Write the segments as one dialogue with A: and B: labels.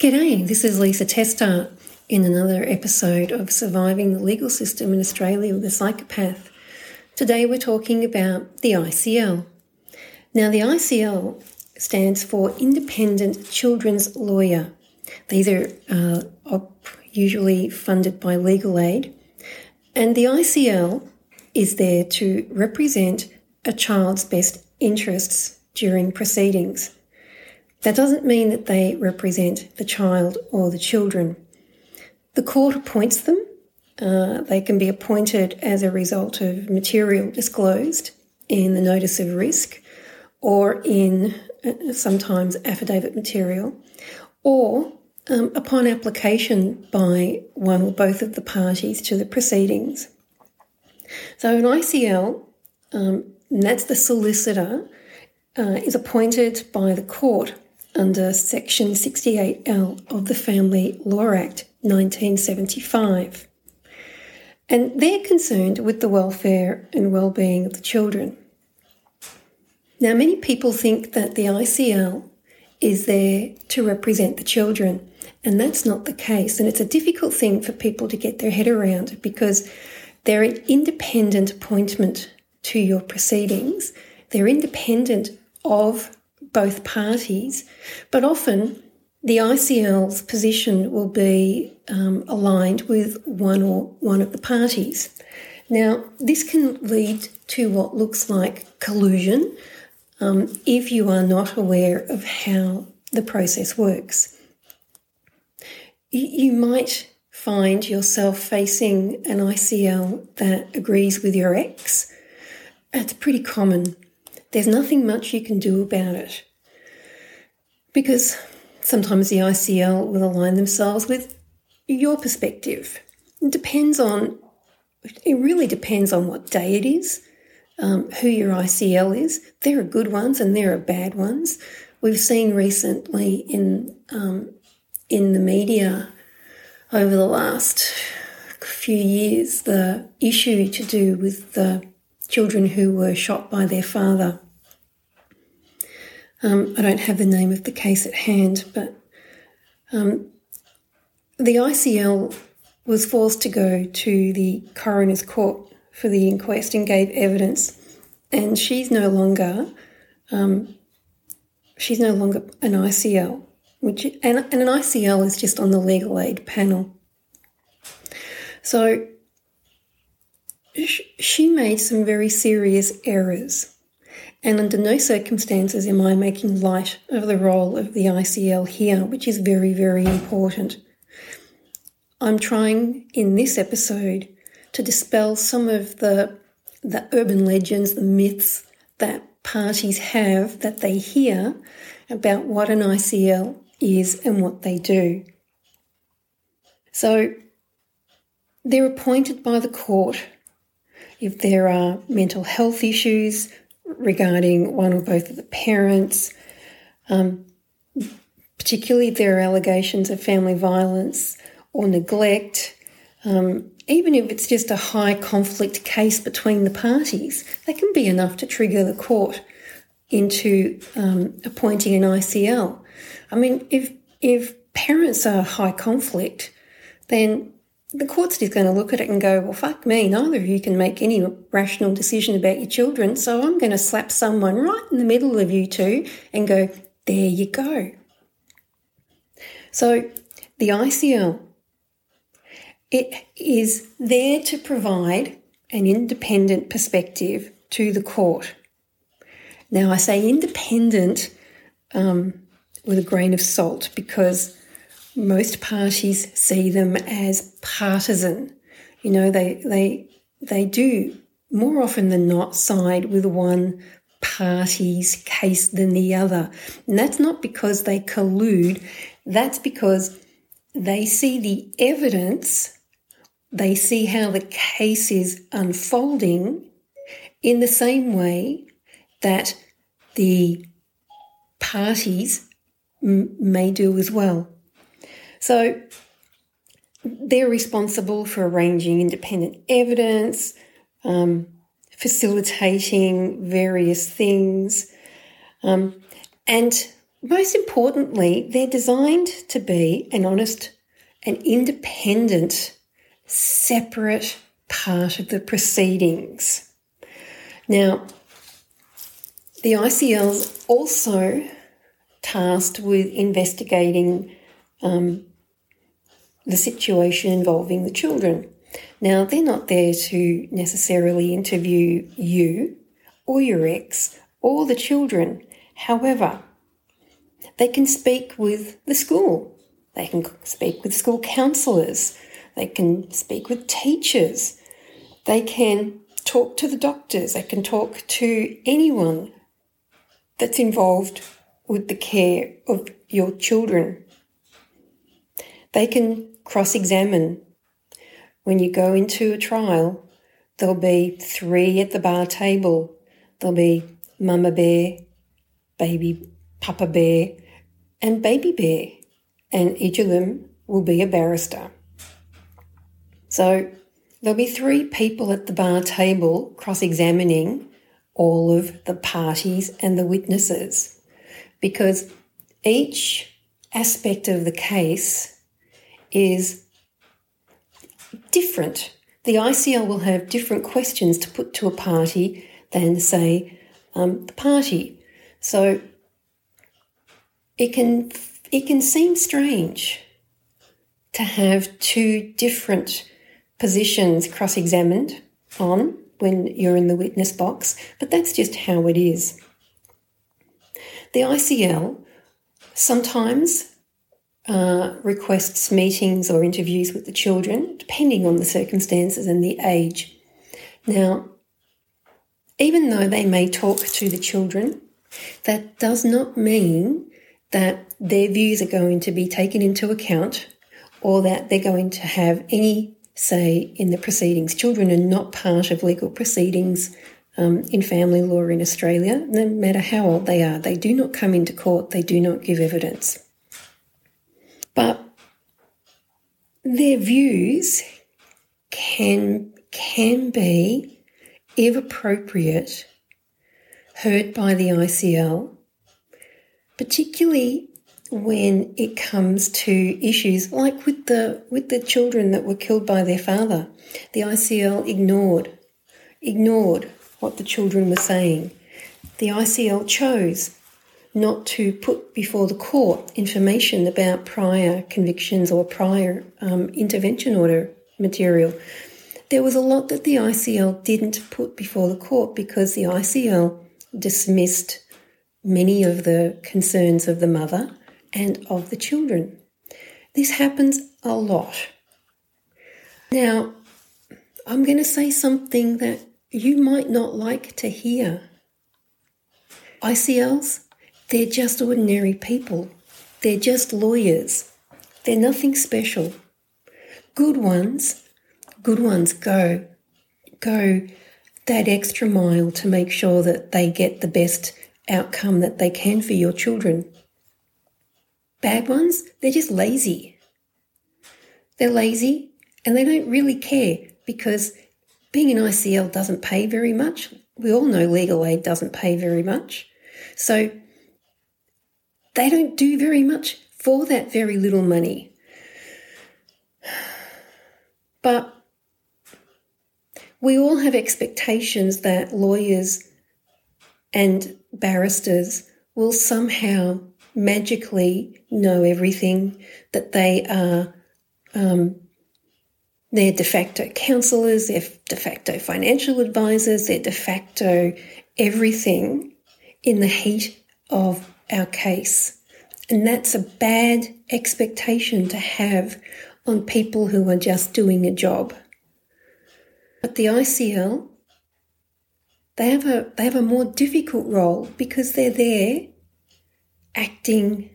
A: G'day, this is Lisa Testart in another episode of Surviving the Legal System in Australia with a Psychopath. Today we're talking about the ICL. Now, the ICL stands for Independent Children's Lawyer. These are uh, usually funded by legal aid, and the ICL is there to represent a child's best interests during proceedings. That doesn't mean that they represent the child or the children. The court appoints them. Uh, they can be appointed as a result of material disclosed in the notice of risk or in uh, sometimes affidavit material or um, upon application by one or both of the parties to the proceedings. So an ICL, um, that's the solicitor, uh, is appointed by the court under Section 68L of the Family Law Act 1975. And they're concerned with the welfare and well-being of the children. Now, many people think that the ICL is there to represent the children, and that's not the case. And it's a difficult thing for people to get their head around because they're an independent appointment to your proceedings. They're independent of both parties, but often the ICL's position will be um, aligned with one or one of the parties. Now, this can lead to what looks like collusion um, if you are not aware of how the process works. You might find yourself facing an ICL that agrees with your ex. It's pretty common there's nothing much you can do about it. Because sometimes the ICL will align themselves with your perspective. It depends on, it really depends on what day it is, um, who your ICL is. There are good ones and there are bad ones. We've seen recently in um, in the media over the last few years the issue to do with the children who were shot by their father. Um, I don't have the name of the case at hand, but um, the ICL was forced to go to the coroner's court for the inquest and gave evidence, and she's no longer um, she's no longer an ICL, which and, and an ICL is just on the legal aid panel. So she made some very serious errors. And under no circumstances am I making light of the role of the ICL here, which is very, very important. I'm trying in this episode to dispel some of the, the urban legends, the myths that parties have that they hear about what an ICL is and what they do. So they're appointed by the court if there are mental health issues regarding one or both of the parents, um, particularly if there are allegations of family violence or neglect, um, even if it's just a high conflict case between the parties, that can be enough to trigger the court into um, appointing an ICL. I mean, if if parents are high conflict, then the court's just going to look at it and go, well, fuck me, neither of you can make any rational decision about your children, so I'm going to slap someone right in the middle of you two and go, there you go. So the ICL, it is there to provide an independent perspective to the court. Now, I say independent um, with a grain of salt because most parties see them as partisan. You know, they they they do more often than not side with one party's case than the other. And that's not because they collude, that's because they see the evidence, they see how the case is unfolding in the same way that the parties m- may do as well. So they're responsible for arranging independent evidence, um, facilitating various things, um, and most importantly, they're designed to be an honest and independent, separate part of the proceedings. Now, the ICL's also tasked with investigating um, the situation involving the children. Now, they're not there to necessarily interview you or your ex or the children. However, they can speak with the school, they can speak with school counsellors, they can speak with teachers, they can talk to the doctors, they can talk to anyone that's involved with the care of your children. They can cross examine. When you go into a trial, there'll be three at the bar table. There'll be Mama Bear, Baby Papa Bear, and Baby Bear, and each of them will be a barrister. So there'll be three people at the bar table cross examining all of the parties and the witnesses because each aspect of the case is different. The ICL will have different questions to put to a party than, say, um, the party. So it can it can seem strange to have two different positions cross-examined on when you're in the witness box, but that's just how it is. The ICL sometimes uh, requests meetings or interviews with the children, depending on the circumstances and the age. Now, even though they may talk to the children, that does not mean that their views are going to be taken into account or that they're going to have any say in the proceedings. Children are not part of legal proceedings um, in family law in Australia, no matter how old they are. They do not come into court, they do not give evidence. But their views can, can be, if appropriate, heard by the ICL, particularly when it comes to issues like with the with the children that were killed by their father. The ICL ignored ignored what the children were saying. The ICL chose not to put before the court information about prior convictions or prior um, intervention order material. There was a lot that the ICL didn't put before the court because the ICL dismissed many of the concerns of the mother and of the children. This happens a lot. Now, I'm going to say something that you might not like to hear. ICLs, they're just ordinary people. They're just lawyers. They're nothing special. Good ones, good ones go, go that extra mile to make sure that they get the best outcome that they can for your children. Bad ones, they're just lazy. They're lazy and they don't really care because being an ICL doesn't pay very much. We all know legal aid doesn't pay very much. So they don't do very much for that very little money. But we all have expectations that lawyers and barristers will somehow magically know everything, that they are um, they're de facto counselors, they're de facto financial advisors, they're de facto everything in the heat of our case. And that's a bad expectation to have on people who are just doing a job. But the ICL, they have a, they have a more difficult role because they're there acting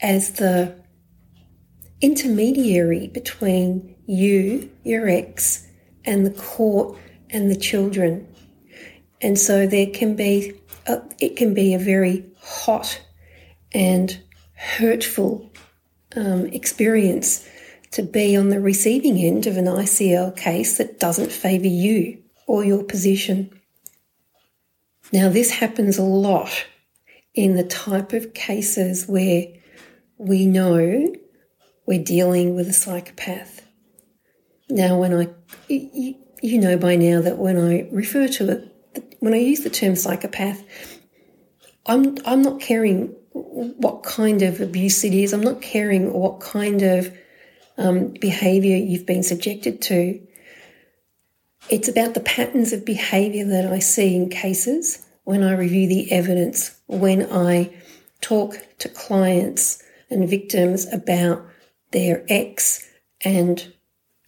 A: as the intermediary between you, your ex, and the court and the children. And so there can be, a, it can be a very hot and hurtful um, experience to be on the receiving end of an ICL case that doesn't favour you or your position. Now, this happens a lot in the type of cases where we know we're dealing with a psychopath. Now, when I, you know by now that when I refer to it, when I use the term psychopath, I'm, I'm not caring what kind of abuse it is. I'm not caring what kind of um, behavior you've been subjected to. It's about the patterns of behavior that I see in cases when I review the evidence, when I talk to clients and victims about their ex and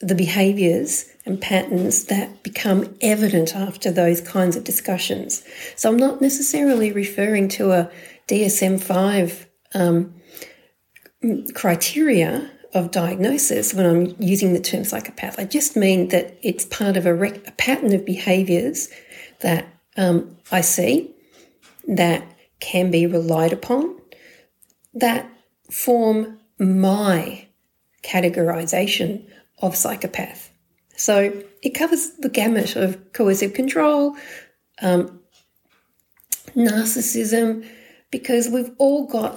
A: the behaviors and patterns that become evident after those kinds of discussions. So I'm not necessarily referring to a DSM 5 um, criteria of diagnosis when I'm using the term psychopath. I just mean that it's part of a, rec- a pattern of behaviors that um, I see that can be relied upon that form my categorization of psychopath. So it covers the gamut of coercive control, um, narcissism, because we've all got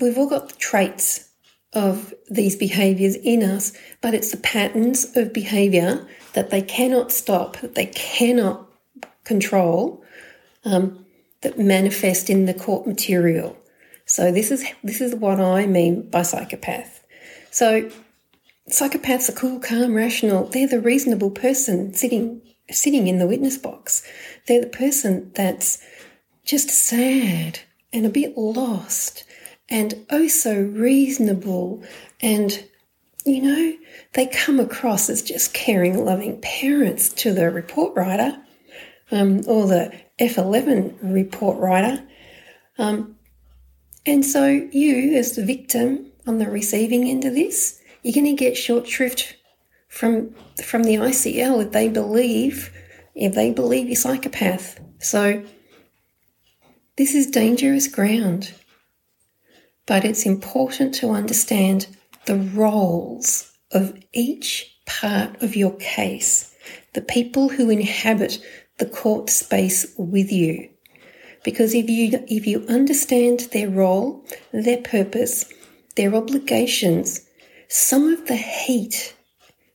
A: we've all got traits of these behaviors in us, but it's the patterns of behavior that they cannot stop, that they cannot control, um, that manifest in the court material. So this is this is what I mean by psychopath. So psychopaths are cool, calm, rational. They're the reasonable person sitting sitting in the witness box. They're the person that's just sad and a bit lost and oh so reasonable and you know they come across as just caring loving parents to the report writer um, or the f11 report writer um, and so you as the victim on the receiving end of this you're going to get short shrift from from the icl if they believe if they believe you're psychopath so this is dangerous ground but it's important to understand the roles of each part of your case, the people who inhabit the court space with you. Because if you, if you understand their role, their purpose, their obligations, some of the heat,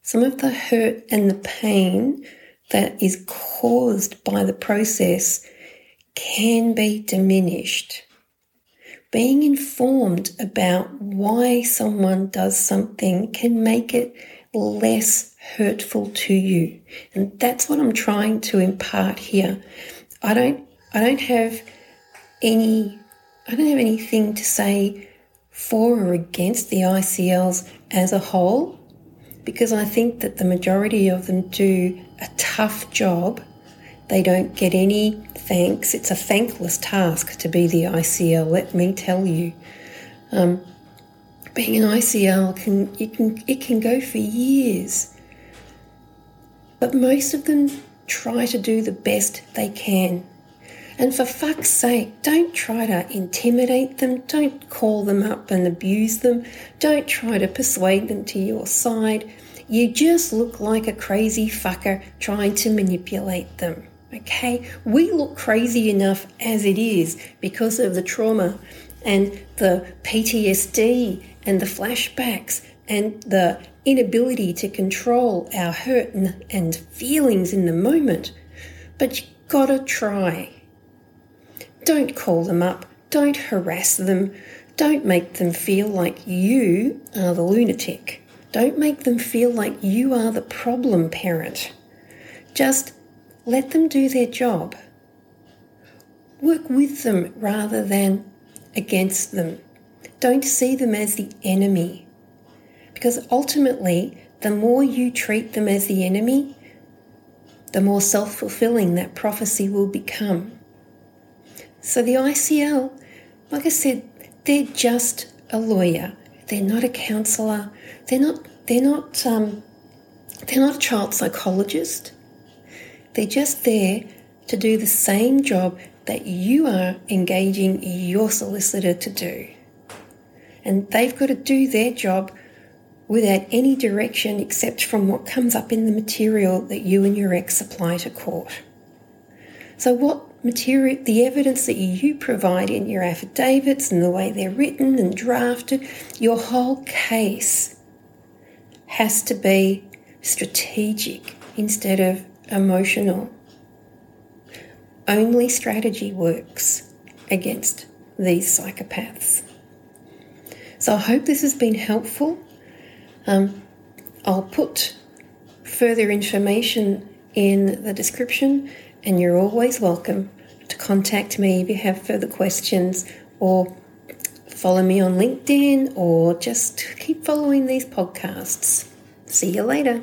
A: some of the hurt and the pain that is caused by the process can be diminished being informed about why someone does something can make it less hurtful to you. And that's what I'm trying to impart here. I don't I don't have any I don't have anything to say for or against the ICLs as a whole because I think that the majority of them do a tough job. They don't get any thanks. It's a thankless task to be the ICL, let me tell you. Um, being an ICL can it can it can go for years. But most of them try to do the best they can. And for fuck's sake, don't try to intimidate them, don't call them up and abuse them, don't try to persuade them to your side. You just look like a crazy fucker trying to manipulate them. Okay, we look crazy enough as it is because of the trauma and the PTSD and the flashbacks and the inability to control our hurt and, feelings in the moment. But you gotta try. Don't call them up, don't harass them, don't make them feel like you are the lunatic. Don't make them feel like you are the problem parent. Just let them do their job. Work with them rather than against them. Don't see them as the enemy. Because ultimately, the more you treat them as the enemy, the more self fulfilling that prophecy will become. So the ICL, like I said, they're just a lawyer. They're not a counsellor. They're not. They're not. Um, they're not a child psychologist. They're just there to do the same job that you are engaging your solicitor to do. And they've got to do their job without any direction except from what comes up in the material that you and your ex supply to court. So, what material, the evidence that you provide in your affidavits and the way they're written and drafted, your whole case has to be strategic instead of emotional. Only strategy works against these psychopaths. So I hope this has been helpful. Um, I'll put further information in the description, and you're always welcome to contact me if you have further questions or follow me on LinkedIn or just keep following these podcasts. See you later.